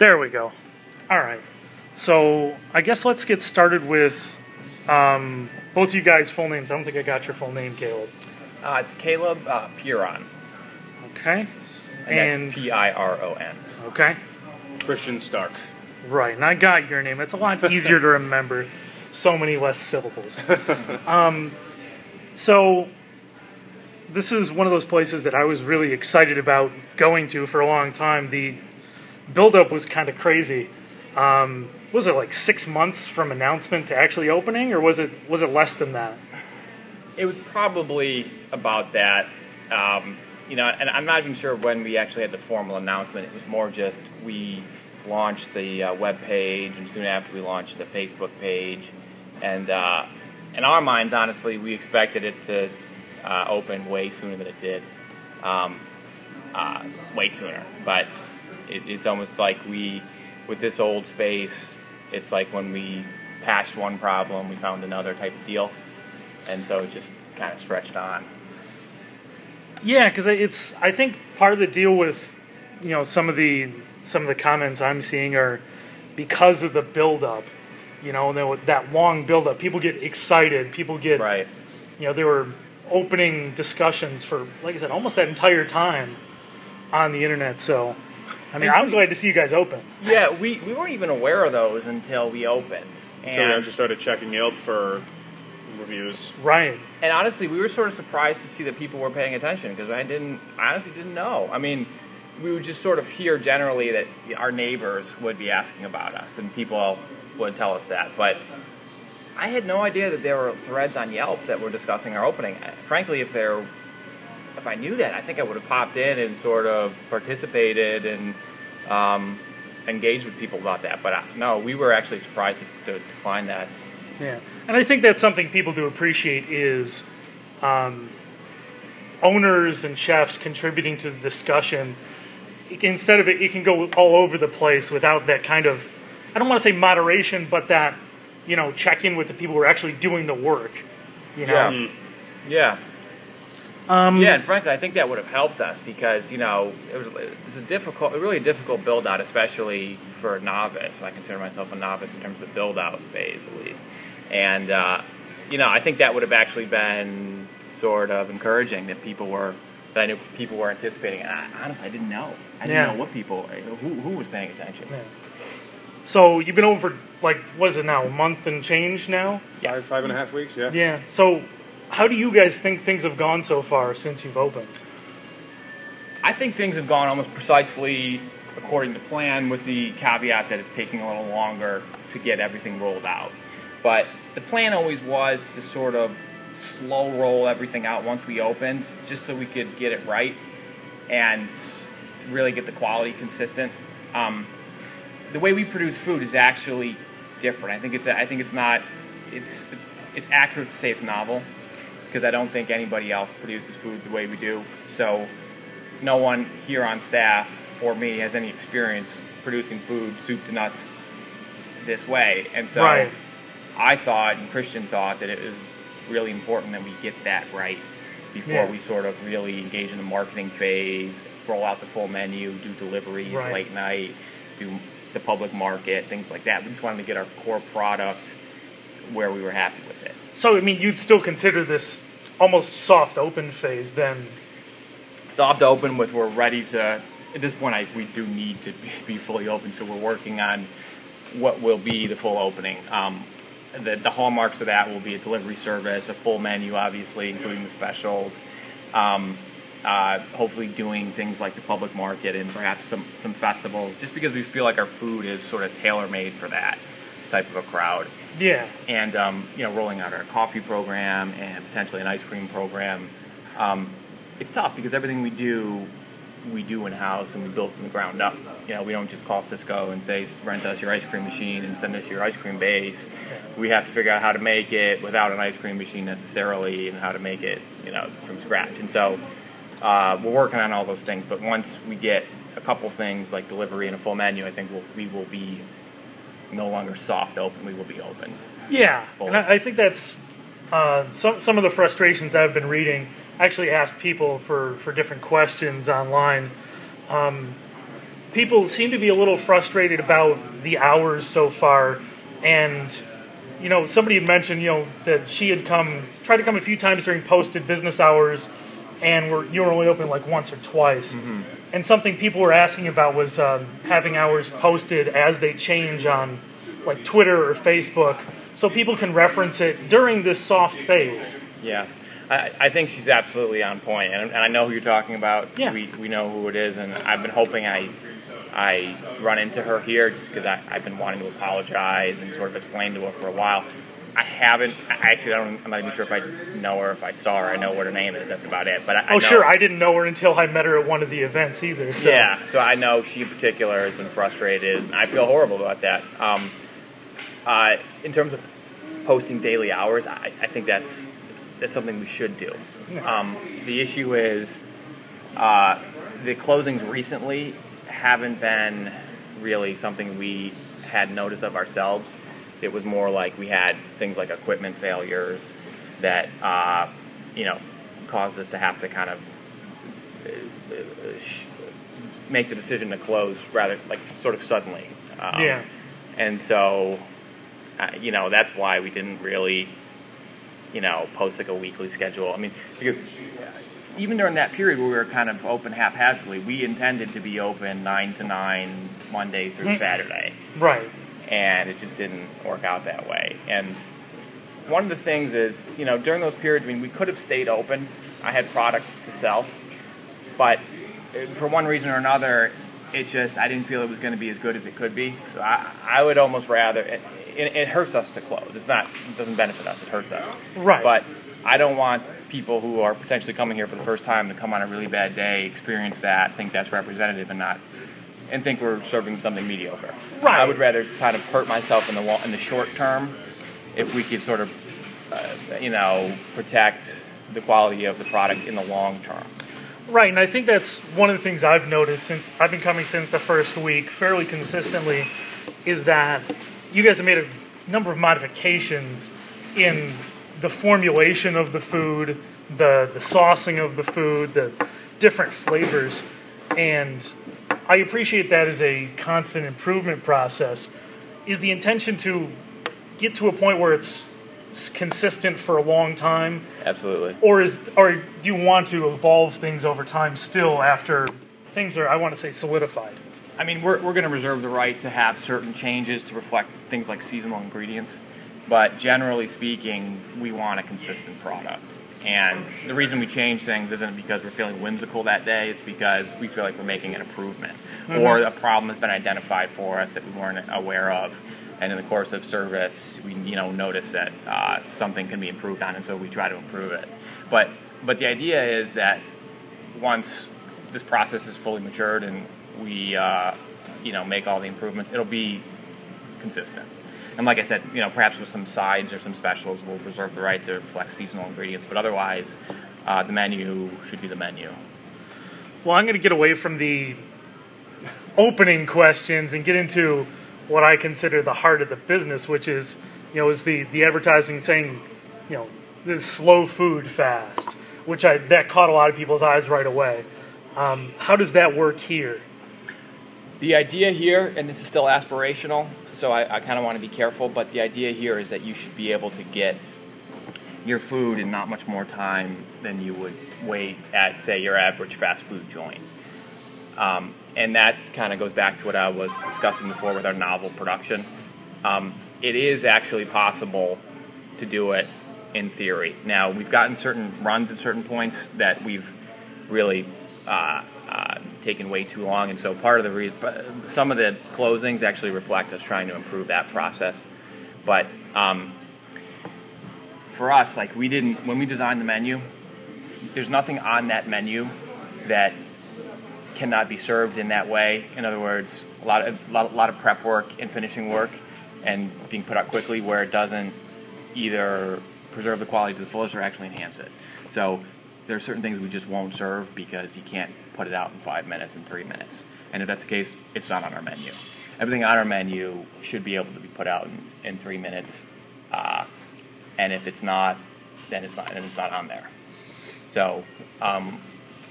There we go. All right. So I guess let's get started with um, both of you guys' full names. I don't think I got your full name, Caleb. Uh, it's Caleb uh, Piron, Okay. and, And- that's P I R O N. Okay. Christian Stark. Right, and I got your name. It's a lot easier to remember. So many less syllables. um, so, this is one of those places that I was really excited about going to for a long time. The buildup was kind of crazy. Um, was it like six months from announcement to actually opening, or was it was it less than that? It was probably about that. Um, you know, and I'm not even sure when we actually had the formal announcement. It was more just we launched the uh, web page, and soon after we launched the Facebook page. And uh, in our minds, honestly, we expected it to uh, open way sooner than it did. Um, uh, way sooner. But it, it's almost like we, with this old space, it's like when we patched one problem, we found another type of deal. And so it just kind of stretched on. Yeah, because it's. I think part of the deal with, you know, some of the some of the comments I'm seeing are because of the buildup. You know, that that long buildup. People get excited. People get. Right. You know, there were opening discussions for, like I said, almost that entire time on the internet. So, I mean, It's I'm glad to see you guys open. Yeah, we, we weren't even aware of those until we opened. So we And, actually started checking Yelp for reviews. Right. and honestly, we were sort of surprised to see that people were paying attention because I didn't, I honestly didn't know. I mean, we would just sort of hear generally that our neighbors would be asking about us and people would tell us that. But I had no idea that there were threads on Yelp that were discussing our opening. Frankly, if there, if I knew that, I think I would have popped in and sort of participated and um, engaged with people about that. But uh, no, we were actually surprised to, to find that. Yeah, and I think that's something people do appreciate is um, owners and chefs contributing to the discussion. Instead of it, it can go all over the place without that kind of, I don't want to say moderation, but that you know, check in with the people who are actually doing the work. You know, Yeah. Yeah. Um, yeah, and frankly, I think that would have helped us because you know it was, it was a difficult, really a difficult build out, especially for a novice. I consider myself a novice in terms of the build out phase, at least. And uh, you know, I think that would have actually been sort of encouraging that people were that I knew people were anticipating. And I, honestly, I didn't know. I didn't Yeah. know what people who, who was paying attention. Yeah. So you've been over like what is it now, a month and change now? Five, Yes. five and a half weeks, yeah. Yeah. So how do you guys think things have gone so far since you've opened? I think things have gone almost precisely according to plan, with the caveat that it's taking a little longer to get everything rolled out. But the plan always was to sort of slow roll everything out once we opened, just so we could get it right and really get the quality consistent. Um, the way we produce food is actually different. I think it's I think it's not it's it's it's accurate to say it's novel because I don't think anybody else produces food the way we do. So no one here on staff or me has any experience producing food soup to nuts this way. And so Right. I thought and Christian thought that it was really important that we get that right before Yeah. we sort of really engage in the marketing phase, roll out the full menu, do deliveries Right. late night, do the public market, things like that. We just wanted to get our core product where we were happy with it. So I mean, you'd still consider this almost soft open phase then? soft open with we're ready to at this point I, we do need to be, be fully open so we're working on what will be the full opening um, the, the hallmarks of that will be a delivery service a full menu obviously including the specials um, uh, hopefully doing things like the public market and perhaps some, some festivals just because we feel like our food is sort of tailor-made for that type of a crowd Yeah. and um, you know rolling out our coffee program and potentially an ice cream program. Um, it's tough because everything we do, we do in house and we build from the ground up. You know, we don't just call Sysco and say rent us your ice cream machine and send us your ice cream base. We have to figure out how to make it without an ice cream machine necessarily and how to make it you know from scratch. And so uh, we're working on all those things. But once we get a couple things like delivery and a full menu, I think we'll, we will be no longer soft open. We will be open. Yeah, and I, I think that's uh, some some of the frustrations I've been reading. I actually asked people for for different questions online. Um, people seem to be a little frustrated about the hours so far, and you know, somebody had mentioned, you know, that she had come, tried to come a few times during posted business hours, and were you were only open like once or twice. Mm-hmm. And something people were asking about was um, having hours posted as they change on like Twitter or Facebook, so people can reference it during this soft phase. Yeah. I, I think she's absolutely on point, and, and I know who you're talking about. Yeah. We, we know who it is, and I've been hoping I I run into her here just because I've been wanting to apologize and sort of explain to her for a while. I haven't. I actually, I don't. I'm not even sure if I know her. If I saw her, I know what her name is. That's about it. But I, I Oh, know- sure, I didn't know her until I met her at one of the events either. So. Yeah, so I know she in particular has been frustrated. and I feel horrible about that. Um, uh, in terms of posting daily hours, I, I think that's that's something we should do. Um, the issue is uh, the closings recently haven't been really something we had notice of ourselves. It was more like we had things like equipment failures that uh, you know caused us to have to kind of uh, make the decision to close rather like sort of suddenly. Um, Yeah. And so, uh, you know, that's why we didn't really, you know, post like a weekly schedule. I mean, because even during that period where we were kind of open haphazardly, we intended to be open nine to nine Monday through Mhm. Saturday Right. And it just didn't work out that way. And one of the things is, you know, during those periods, I mean, we could have stayed open. I had products to sell, but uh, for one reason or another, it just I didn't feel it was going to be as good as it could be. So I, I would almost rather. It, it, it hurts us to close. It's not. It doesn't benefit us. It hurts us. Right. But I don't want people who are potentially coming here for the first time to come on a really bad day, experience that, think that's representative, and not and think we're serving something mediocre. Right. I would rather kind of hurt myself in the in the short term if we could sort of, uh, you know, protect the quality of the product in the long term. Right, and I think that's one of the things I've noticed since I've been coming since the first week, fairly consistently, is that you guys have made a number of modifications in the formulation of the food, the the saucing of the food, the different flavors, and I appreciate that as a constant improvement process. Is the intention to get to a point where it's consistent for a long time Absolutely. or is or do you want to evolve things over time still after things are I want to say solidified? I mean, we're, we're going to reserve the right to have certain changes to reflect things like seasonal ingredients, but generally speaking, we want a consistent product. And the reason we change things isn't because we're feeling whimsical that day, it's because we feel like we're making an improvement. Or a problem has been identified for us that we weren't aware of. And in the course of service, we you know notice that uh, something can be improved on, and so we try to improve it. But but the idea is that once this process is fully matured and we uh, you know make all the improvements, it'll be consistent. And like I said, you know, perhaps with some sides or some specials, we'll reserve the right to reflect seasonal ingredients. But otherwise, uh, the menu should be the menu. Well, I'm going to get away from the opening questions and get into what I consider the heart of the business, which is, you know, is the, the advertising saying, you know, this is slow food fast, which I that caught a lot of people's eyes right away. Um, how does that work here? The idea here, and this is still aspirational, so I, I kind of want to be careful, but the idea here is that you should be able to get your food in not much more time than you would wait at, say, your average fast food joint. Um, and that kind of goes back to what I was discussing before with our novel production. Um, it is actually possible to do it in theory. Now, we've gotten certain runs at certain points that we've really uh, uh, taken way too long, and so part of the reason, some of the closings actually reflect us trying to improve that process. But um, for us, like we didn't when we designed the menu, there's nothing on that menu that cannot be served in that way. In other words, a lot of a lot, a lot of prep work and finishing work, and being put out quickly where it doesn't either preserve the quality to the fullest or actually enhance it. So there are certain things we just won't serve because you can't put it out in five minutes and three minutes. And if that's the case, it's not on our menu. Everything on our menu should be able to be put out in, in three minutes. Uh, and if it's not, then it's not, then it's not on there. So, um,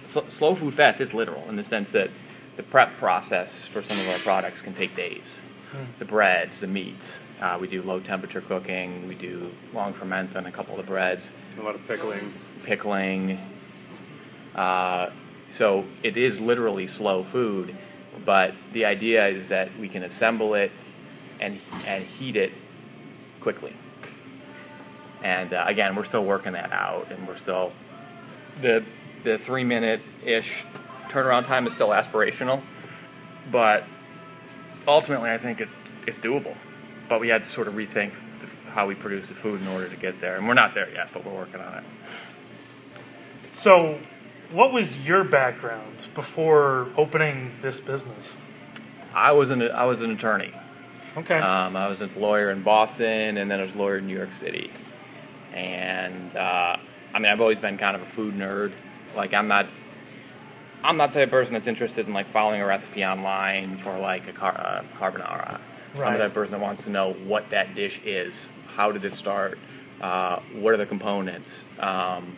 sl- slow food fast is literal in the sense that the prep process for some of our products can take days. The breads, the meats. Uh, we do low temperature cooking. We do long ferment on a couple of the breads, A lot of pickling. Pickling. Uh, so it is literally slow food, but the idea is that we can assemble it and and heat it quickly. And uh, again, we're still working that out, and we're still the the three minute ish turnaround time is still aspirational, but ultimately, I think it's it's doable. But we had to sort of rethink how we produce the food in order to get there, and we're not there yet, but we're working on it. So, what was your background before opening this business? I was an I was an attorney. Okay. Um, I was a lawyer in Boston, and then I was a lawyer in New York City. And uh, I mean, I've always been kind of a food nerd. Like, I'm not, I'm not the type of person that's interested in like following a recipe online for like a car, uh, carbonara. I'm the type of person that wants to know what that dish is. How did it start? Uh, what are the components? Um,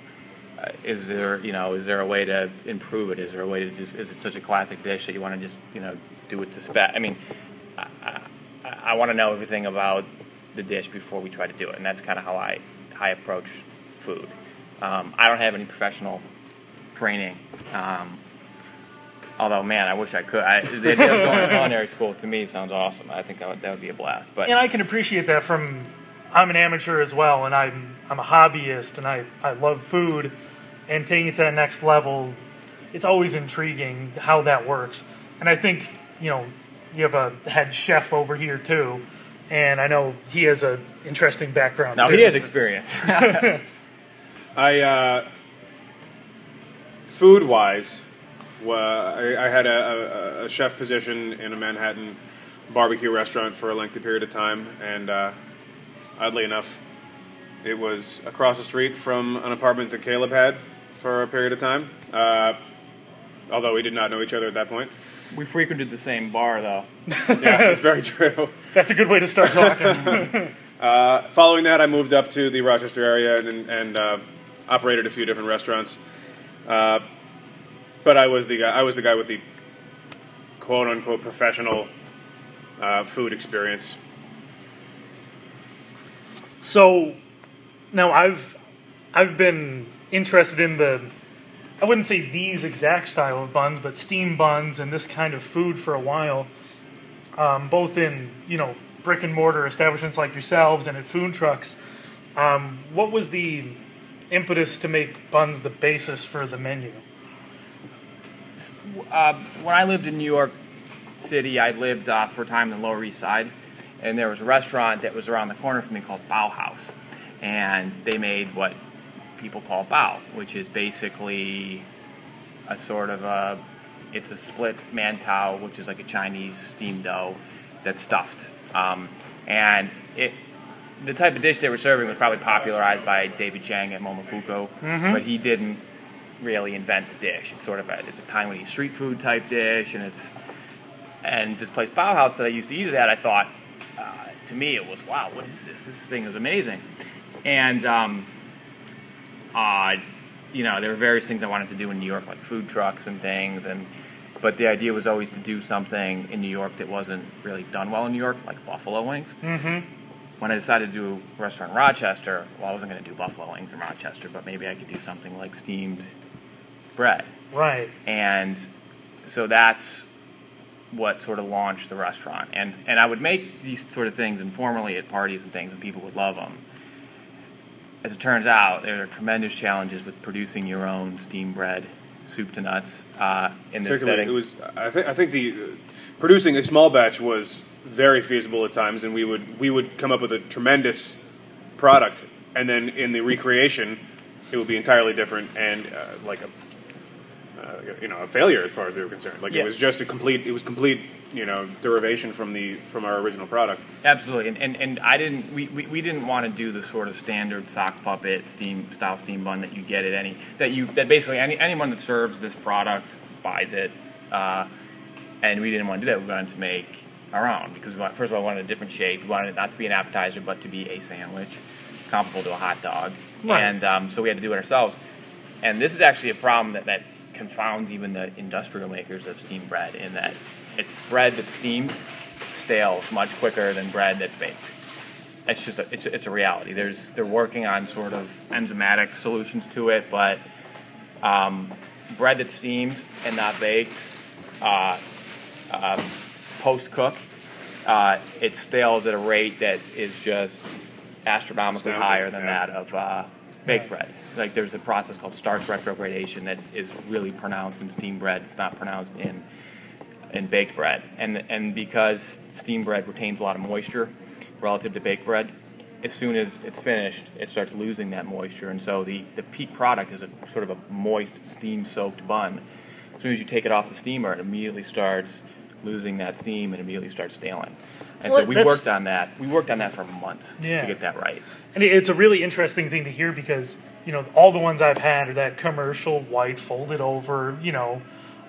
is there, you know, is there a way to improve it? Is there a way to just? Is it such a classic dish that you want to just, you know, do it to spec? I mean, I, I, I want to know everything about the dish before we try to do it, and that's kind of how I I approach food. Um, I don't have any professional training. Um, although, man, I wish I could. I, the idea of going to culinary school to me sounds awesome. I think that would, that would be a blast. But and I can appreciate that from I'm an amateur as well, and I'm I'm a hobbyist, and I I love food, and taking it to that next level, it's always intriguing how that works. And I think you know you have a head chef over here too, and I know he has an interesting background. now too. he has experience. I, uh, food wise, well, I, I had a, a, a chef position in a Manhattan barbecue restaurant for a lengthy period of time, and uh, oddly enough, it was across the street from an apartment that Caleb had for a period of time. Uh, although we did not know each other at that point. we frequented the same bar though. Yeah, it's very true. That's a good way to start talking. Uh, following that, I moved up to the Rochester area and, and uh, operated a few different restaurants. Uh, but I was the guy. I was the guy with the quote unquote professional uh, food experience. So now I've I've been interested in the I wouldn't say these exact style of buns, but steam buns and this kind of food for a while, um, both in you know brick and mortar establishments like yourselves and at food trucks. Um, what was the impetus to make buns the basis for the menu? uh, when I lived in New York City, I lived uh, for a time in the Lower East Side, and there was a restaurant that was around the corner from me called Baohaus, and they made what people call bao, which is basically a sort of a it's a split mantou, which is like a Chinese steamed dough that's stuffed, um, and it. The type of dish they were serving was probably popularized by David Chang at Momofuku, but he didn't really invent the dish. It's sort of a it's a Taiwanese street food type dish, and it's and this place Baohaus that I used to eat it at, I thought uh, to me it was wow, what is this? This thing is amazing, and um, uh, you know there were various things I wanted to do in New York, like food trucks and things, and but the idea was always to do something in New York that wasn't really done well in New York, like buffalo wings. Mm-hmm. When I decided to do a restaurant in Rochester, well, I wasn't going to do buffalo wings in Rochester, but maybe I could do something like steamed bread. Right. And so that's what sort of launched the restaurant. And, and I would make these sort of things informally at parties and things, and people would love them. As it turns out, there are tremendous challenges with producing your own steam bread, soup to nuts, uh, in this setting. it was. I think. I think the uh, producing a small batch was very feasible at times, and we would we would come up with a tremendous product, and then in the recreation, it would be entirely different and uh, like a. Uh, you know, a failure as far as we were concerned. Like Yeah. it was just a complete. It was complete. You know, derivation from the from our original product. Absolutely, and, and, and I didn't. We, we, we didn't want to do the sort of standard sock puppet steam style steam bun that you get at any that you that basically any anyone that serves this product buys it, uh, and we didn't want to do that. We wanted to make our own because we want, first of all we wanted a different shape. We wanted it not to be an appetizer, but to be a sandwich, comparable to a hot dog, Right. and um, so we had to do it ourselves. And this is actually a problem that that confounds even the industrial makers of steamed bread in that it's bread that's steamed stales much quicker than bread that's baked. It's just a, it's, it's a reality. There's they're working on sort of enzymatic solutions to it, but um, bread that's steamed and not baked, uh, um, post cook, uh, it stales at a rate that is just astronomically higher than yeah. that of baked bread. Like there's a process called starch retrogradation that is really pronounced in steamed bread. It's not pronounced in in baked bread, and and because steamed bread retains a lot of moisture relative to baked bread, as soon as it's finished, it starts losing that moisture, and so the the peak product is a sort of a moist, steam-soaked bun. As soon as you take it off the steamer, it immediately starts losing that steam and immediately starts staling. And Well, so we worked on that. We worked on that for months Yeah. to get that right. And it's a really interesting thing to hear because, you know, all the ones I've had are that commercial white folded over, you know,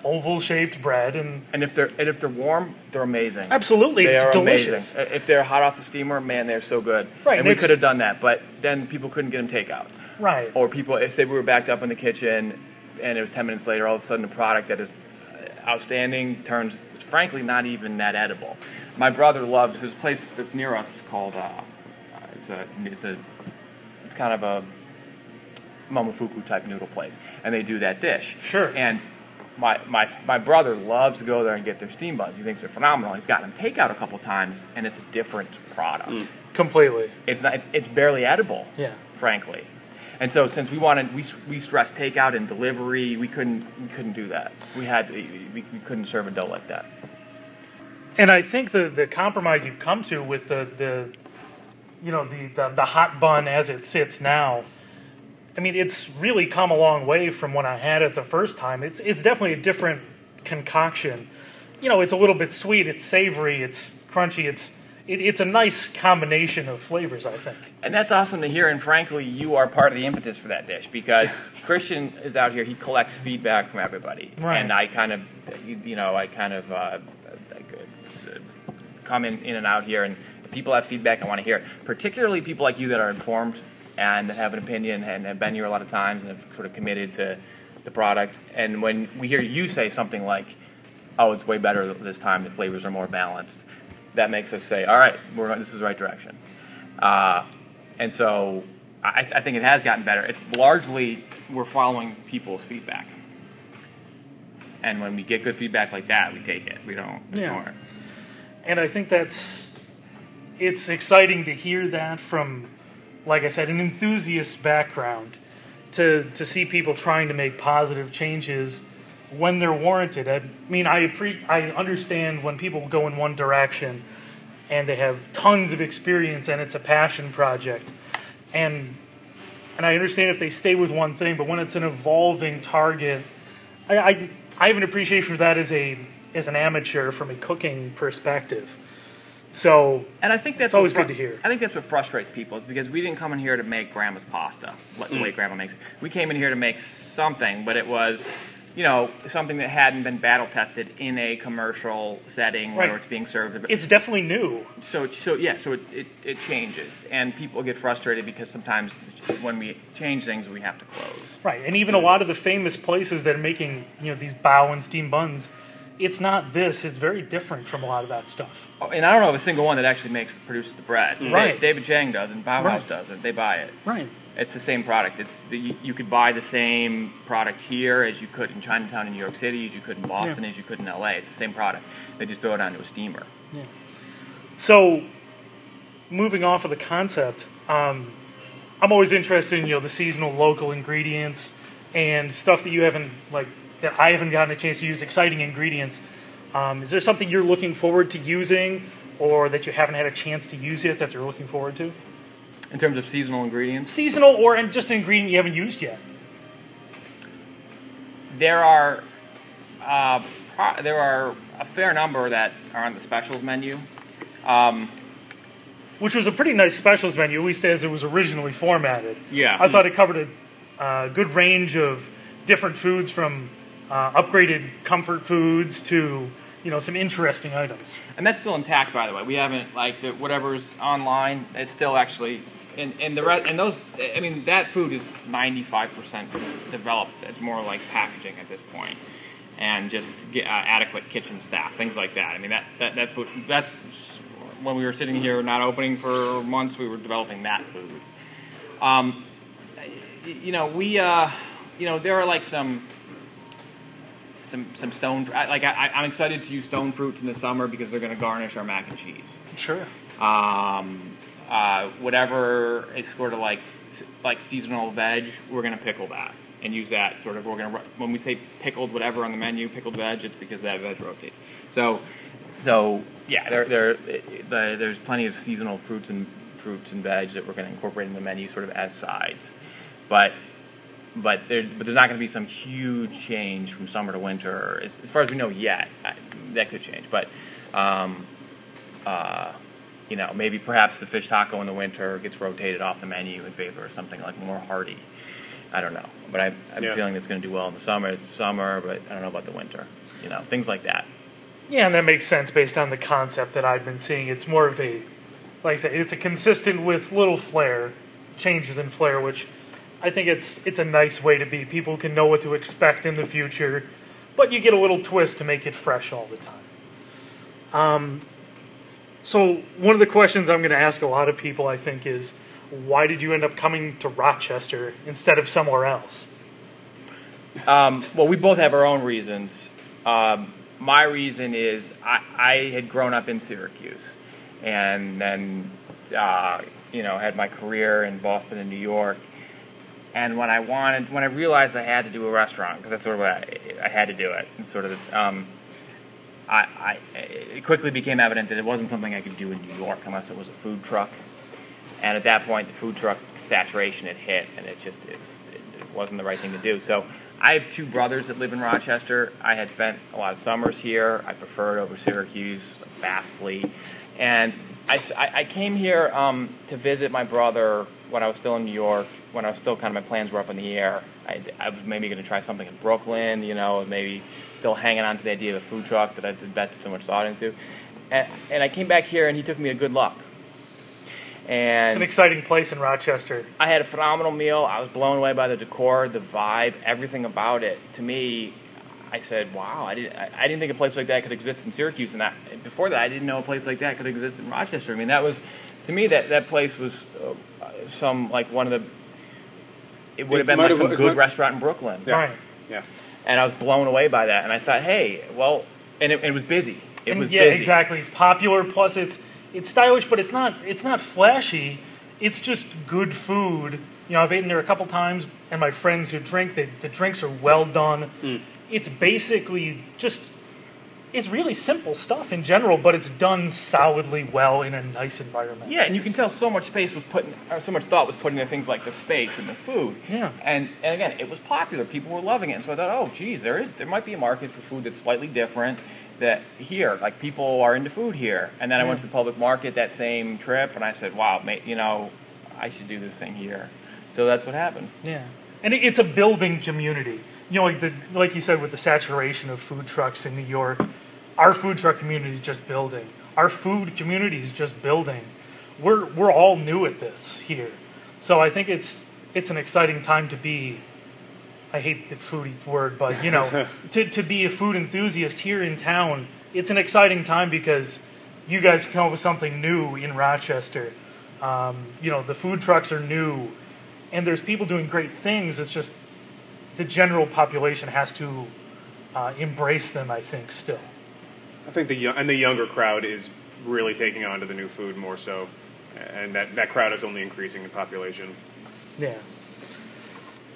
oval shaped bread and And if they're and if they're warm, they're amazing. absolutely They it's are delicious. amazing. If they're hot off the steamer, man, they're so good. Right, and and we could have done that, but then people couldn't get them takeout. Right. Or people, if say we were backed up in the kitchen, and it was ten minutes later, all of a sudden the product that is outstanding turns, frankly, not even that edible. My brother loves this place that's near us called. Uh, uh, it's a it's a it's kind of a momofuku type noodle place, and they do that dish. Sure. And my, my, my brother loves to go there and get their steam buns. He thinks they're phenomenal. He's gotten them takeout a couple times, and it's a different product. Completely. It's not. It's, it's barely edible. Yeah. Frankly. And so, since we wanted, we, we stressed takeout and delivery, we couldn't we couldn't do that. We had to, we, we couldn't serve a dough like that. And I think the the compromise you've come to with the the you know the, the the hot bun as it sits now, I mean it's really come a long way from when I had it the first time. It's it's definitely a different concoction. You know, it's a little bit sweet, it's savory, it's crunchy, it's it, it's a nice combination of flavors. I think. And that's awesome to hear. And frankly, you are part of the impetus for that dish because Christian is out here. He collects feedback from everybody, Right. and I kind of, you you know, I kind of uh, come in, in and out here, and people have feedback. I want to hear it. Particularly people like you that are informed and that have an opinion and have been here a lot of times and have sort of committed to the product. And when we hear you say something like, "Oh, it's way better this time. The flavors are more balanced," that makes us say, "All right, we're this is the right direction." Uh, and so I, I think it has gotten better. It's largely we're following people's feedback. And when we get good feedback like that, we take it. We don't Yeah. ignore it. And I think that's it's exciting to hear that from, like I said, an enthusiast background, to to see people trying to make positive changes when they're warranted. I mean, I appre- I understand when people go in one direction, and they have tons of experience and it's a passion project, and and I understand if they stay with one thing, but when it's an evolving target, I, I, I have an appreciation for that as a as an amateur from a cooking perspective. So And I think that's It's always what good to hear. I think that's what frustrates people is because we didn't come in here to make grandma's pasta like the way Mm. grandma makes it. We came in here to make something, but it was, you know, something that hadn't been battle tested in a commercial setting Right. where it's being served. it's definitely new. so so yeah, so it, it, it changes, and people get frustrated because sometimes when we change things, we have to close. Right, and even a lot of the famous places that are making you know these bao and steam buns, it's not this. It's very different from a lot of that stuff. Oh, and I don't know of a single one that actually makes produces the bread. Right. David Chang does, and Baohaus Right. does it. They buy it. Right. It's the same product. It's the, you, you could buy the same product here as you could in Chinatown in New York City, as you could in Boston, Yeah. as you could in LA. It's the same product. They just throw it onto a steamer. Yeah. So, moving off of the concept, um, I'm always interested in you know the seasonal local ingredients and stuff that you haven't like that I haven't gotten a chance to use. Exciting ingredients. Um, is there something you're looking forward to using, or that you haven't had a chance to use yet that you're looking forward to? In terms of seasonal ingredients, Seasonal or and just an ingredient you haven't used yet. there are uh, pro- there are a fair number that are on the specials menu. which was a pretty nice specials menu, at least as it was originally formatted. Yeah. I thought it covered a uh, good range of different foods from uh, upgraded comfort foods to you know some interesting items. And that's still intact, by the way. We haven't like the whatever's online is still actually and and the rest, and those, I mean, that food is ninety five percent developed. It's more like packaging at this point, and just get, uh, adequate kitchen staff, things like that. I mean, that, that that food. That's when we were sitting here not opening for months. We were developing that food. Um, you know, we, uh, you know, there are like some some some stone. Like I, I'm excited to use stone fruits in the summer because they're going to garnish our mac and cheese. Sure. Um, uh, whatever is sort of like like seasonal veg, we're going to pickle that and use that sort of. We're going to when we say pickled whatever on the menu, pickled veg, it's because that veg rotates. So, so yeah, there there the, there's plenty of seasonal fruits and fruits and veg that we're going to incorporate in the menu, sort of as sides, but. But, there, but there's not going to be some huge change from summer to winter, as, as far as we know yet. that could change, but um, uh, you know, maybe perhaps the fish taco in the winter gets rotated off the menu in favor of something like more hearty. I don't know, but I, I'm Yeah. feeling it's going to do well in the summer. It's summer, but I don't know about the winter. You know, things like that. Yeah, and that makes sense based on the concept that I've been seeing. It's more of a, like I said, it's a consistent with little flair, changes in flair, which I think it's it's a nice way to be. People can know what to expect in the future, but you get a little twist to make it fresh all the time. Um, so one of the questions I'm going to ask a lot of people, I think, is why did you end up coming to Rochester instead of somewhere else? Um, well, we both have our own reasons. Um, my reason is I, I had grown up in Syracuse, and then uh, you know had my career in Boston and New York. And when I wanted, when I realized I had to do a restaurant, because that's sort of what I, I had to do it, and sort of, um, I, I, it quickly became evident that it wasn't something I could do in New York unless it was a food truck. And at that point, the food truck saturation had hit, and it just it, was, it wasn't the right thing to do. So I have two brothers that live in Rochester. I had spent a lot of summers here. I prefer it over Syracuse vastly. And I, I- I came here um, to visit my brother when I was still in New York, when I was still kind of my plans were up in the air. I, I was maybe going to try something in Brooklyn, you know, maybe still hanging on to the idea of a food truck that I invested so much thought into. And, and I came back here and he took me to good luck. And It's an exciting place in Rochester. I had a phenomenal meal. I was blown away by the decor, the vibe, everything about it. To me, I said, "Wow! I didn't, I didn't think a place like that could exist in Syracuse." And I, before that, I didn't know a place like that could exist in Rochester. I mean, that was, to me, that that place was uh, some like one of the. It would have been might like have- some it good might- restaurant in Brooklyn, Yeah. Right. Yeah. and I was blown away by that. And I thought, "Hey, well," and it, it was busy. It And was yeah, busy. exactly. It's popular. Plus, it's it's stylish, but it's not it's not flashy. It's just good food. You know, I've eaten there a couple times, and my friends who drink, they, the drinks are well done. Mm. It's basically just it's really simple stuff in general, but it's done solidly well in a nice environment. Yeah, and you can tell so much space was put, in, or uh, so much thought was put into things like the space and the food. Yeah. And and again, it was popular. People were loving it, and so I thought, oh, geez, there is there might be a market for food that's slightly different. That here, like people are into food here. And then I went to the public market that same trip, and I said, wow, mate, you know, I should do this thing here. So that's what happened. Yeah, and it's a building community. You know, like the like you said with the saturation of food trucks in New York, our food truck community is just building. Our food community is just building. We're we're all new at this here, so I think it's it's an exciting time to be. I hate the foodie word, but you know, to to be a food enthusiast here in town, it's an exciting time because you guys come up with something new in Rochester. Um, you know, the food trucks are new and there's people doing great things. It's just the general population has to uh, embrace them. I think still. I think the young, and the younger crowd is really taking on to the new food more so, and that, that crowd is only increasing in population. Yeah.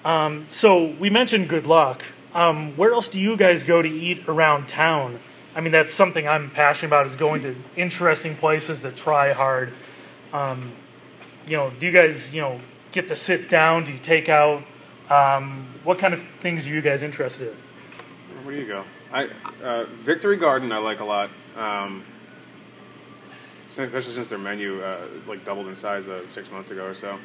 Um, so we mentioned good luck. Um, where else do you guys go to eat around town? I mean, that's something I'm passionate about is going to interesting places that try hard. Um, you know, do you guys, you know, get to sit down? Do you take out? Um, what kind of things are you guys interested in? Where do you go? I uh, Victory Garden I like a lot, um, especially since their menu uh, like doubled in size uh, six months ago or so.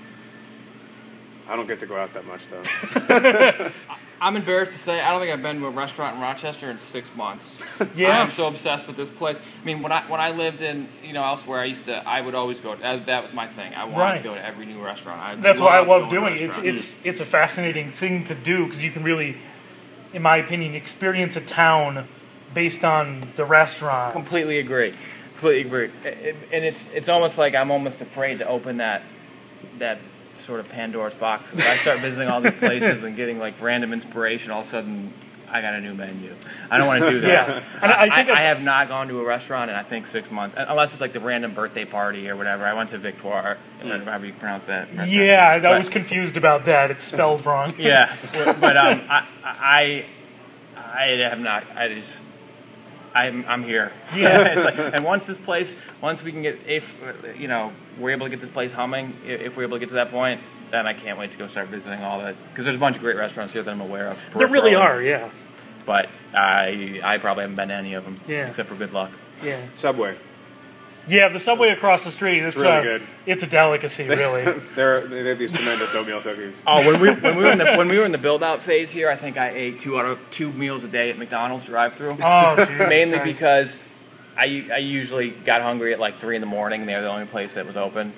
I don't get to go out that much though. I'm embarrassed to say I don't think I've been to a restaurant in Rochester in six months. Yeah. I'm so obsessed with this place. I mean, when I when I lived in you know elsewhere, I used to I would always go. That, that was my thing. I wanted Right. to go to every new restaurant. I That's why I love going to doing. It's it's it's a fascinating thing to do because you can really, in my opinion, experience a town based on the restaurant. Completely agree. Completely agree. And it's it's almost like I'm almost afraid to open that that sort of Pandora's box because I start visiting all these places and getting like random inspiration. All of a sudden, I got a new menu. I don't want to do that. Yeah. And I think I, I've- not gone to a restaurant in I think six months, unless it's like the random birthday party or whatever. I went to Victoire, however you pronounce that. Yeah, I was confused about that. It's spelled wrong. yeah, but, but um, I, I, I have not. I just, I'm, I'm here. Yeah. it's like, and once this place, once we can get, if you know, we're able to get this place humming, if we're able to get to that point, then I can't wait to go start visiting all that because there's a bunch of great restaurants here that I'm aware of. There really are. Yeah. But I, I probably haven't been to any of them. Yeah. except for Good Luck. Yeah. Subway. Yeah. The subway across the street. It's, really uh, good. It's a delicacy, really. They're, they have these tremendous oatmeal cookies. Oh, when we when we were in the when we were in the build out phase here, I think I ate two out of two meals a day at McDonald's drive through. oh, Jesus mainly Christ. because I, I usually got hungry at like three in the morning. And they were the only place that was open.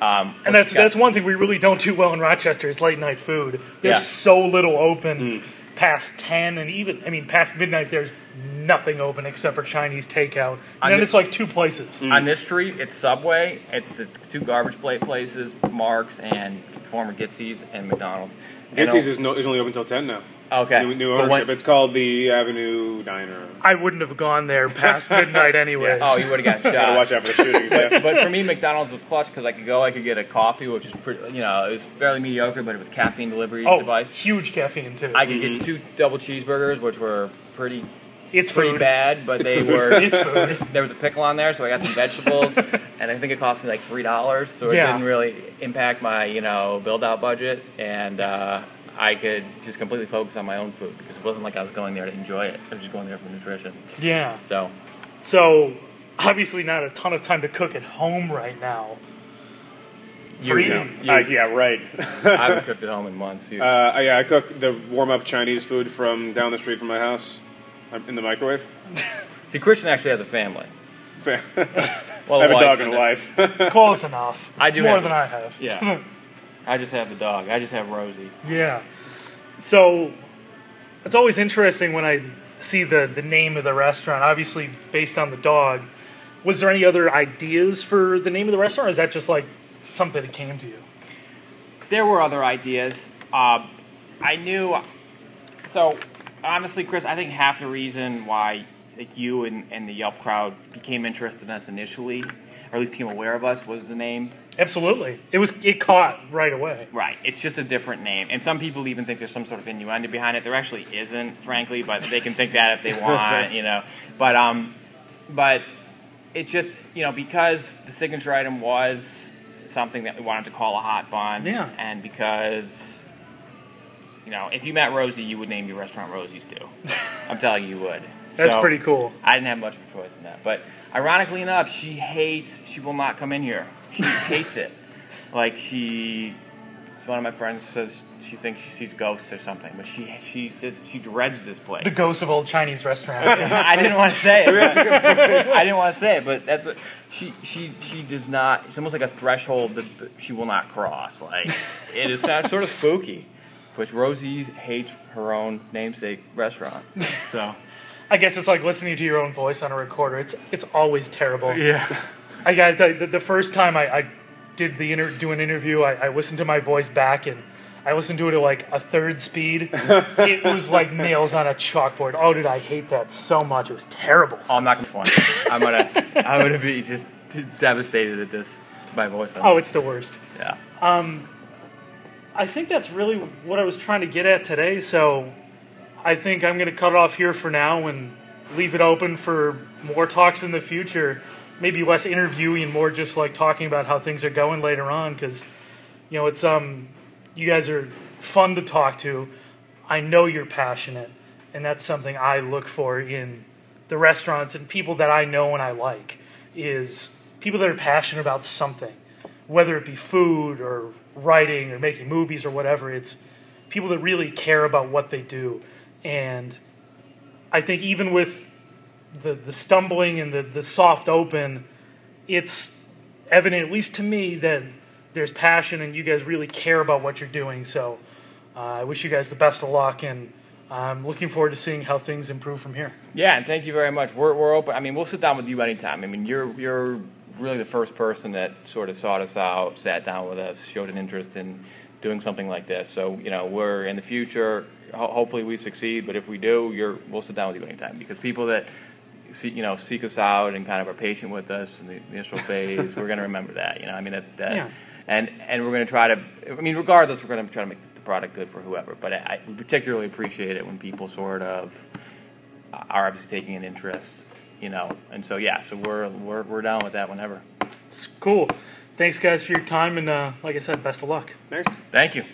Um, And that's which got- that's one thing we really don't do well in Rochester is late night food. There's Yeah. so little open Mm. Past ten, and even I mean past midnight. There's nothing open except for Chinese takeout, and On then the- it's like two places. Mm. on this street. It's Subway. It's the two garbage plate places, Marks and former Gitsy's and McDonald's. And Gitsy's is, no, is only open until 10 now. Okay. New, new But ownership. when- it's called the Avenue Diner. I wouldn't have gone there past midnight anyways. oh, you would have gotten Gotta shot. watch out for the shootings. yeah. but for me, McDonald's was clutch because I could go, I could get a coffee, which is pretty, you know, it was fairly mediocre, but it was caffeine delivery Oh, device. huge caffeine too. I could get two double cheeseburgers, which were pretty it's pretty food. bad, but they food. were. It's food. there was a pickle on there, so I got some vegetables, and I think it cost me like three dollars, so it Yeah. didn't really impact my you know build out budget, and uh, I could just completely focus on my own food because it wasn't like I was going there to enjoy it. I was just going there for nutrition. Yeah. So So obviously not a ton of time to cook at home right now. you, For you, you- Uh, yeah, right. I haven't cooked at home in months. You, Uh, yeah, I cook the warm up Chinese food from down the street from my house um, in the microwave. See, Christian actually has a family. I Well, I have a wife dog and a a- wife. Close enough. I It's do more have- than I have. Yeah. I just have the dog. I just have Rosie. Yeah. So it's always interesting when I see the, the name of the restaurant, obviously based on the dog. Was there any other ideas for the name of the restaurant, or is that just like something that came to you? There were other ideas. Um, I knew. So, honestly, Chris, I think half the reason why like you and, and the Yelp crowd became interested in us initially, or at least became aware of us, was the name. Absolutely. It was it caught right away. Right. It's just a different name, and some people even think there's some sort of innuendo behind it. There actually isn't, frankly, but they can think that if they want, you know. But um, but it just you know because the signature item was something that we wanted to call a hot bun, Yeah. and because you know if you met Rosie, you would name your restaurant Rosie's too. I'm telling you, you would. That's So, pretty cool. I didn't have much of a choice in that. But ironically enough, she hates. She will not come in here. She hates it. Like she, one of my friends says she thinks she sees ghosts or something. But she she does, she dreads this place. The ghosts of old Chinese restaurant. I didn't want to say it. I didn't want to say it, but that's what she she she does not. It's almost like a threshold that that she will not cross. Like it is sort of spooky. But Rosie hates her own namesake restaurant. So I guess it's like listening to your own voice on a recorder. It's it's always terrible. yeah. I gotta tell you, the, the first time I, I did the inter- do an interview, I, I listened to my voice back and I listened to it at like a third speed. it was like nails on a chalkboard. Oh, did I hate that so much? It was terrible. Oh, I'm not gonna one. I'm gonna I'm gonna be just devastated at this. My voice. Oh, it's the worst. yeah. Um, I think that's really what I was trying to get at today. So I think I'm going to cut it off here for now and leave it open for more talks in the future. Maybe less interviewing more just like talking about how things are going later on because you know it's um you guys are fun to talk to. I know you're passionate and that's something I look for in the restaurants and people that I know and I like is people that are passionate about something whether it be food or writing or making movies or whatever, it's people that really care about what they do. And I think even with the, the stumbling and the, the soft open, it's evident, at least to me, that there's passion and you guys really care about what you're doing. So uh, I wish you guys the best of luck, and I'm looking forward to seeing how things improve from here. Yeah, and thank you very much. We're, we're open. I mean, we'll sit down with you anytime. I mean, you're you're really the first person that sort of sought us out, sat down with us, showed an interest in doing something like this. So you know, we're in the future. Ho- hopefully, we succeed. But if we do, you're we'll sit down with you anytime because people that see, you know seek us out and kind of are patient with us in the initial phase, we're going to remember that. You know, I mean that. that Yeah. And and we're going to try to. I mean, regardless, we're going to try to make the product good for whoever. But I, I we particularly appreciate it when people sort of are obviously taking an interest. You know, and so yeah, so we're we're we're down with that whenever. It's cool. Thanks, guys, for your time, and uh, like I said, best of luck. Thanks. Thank you.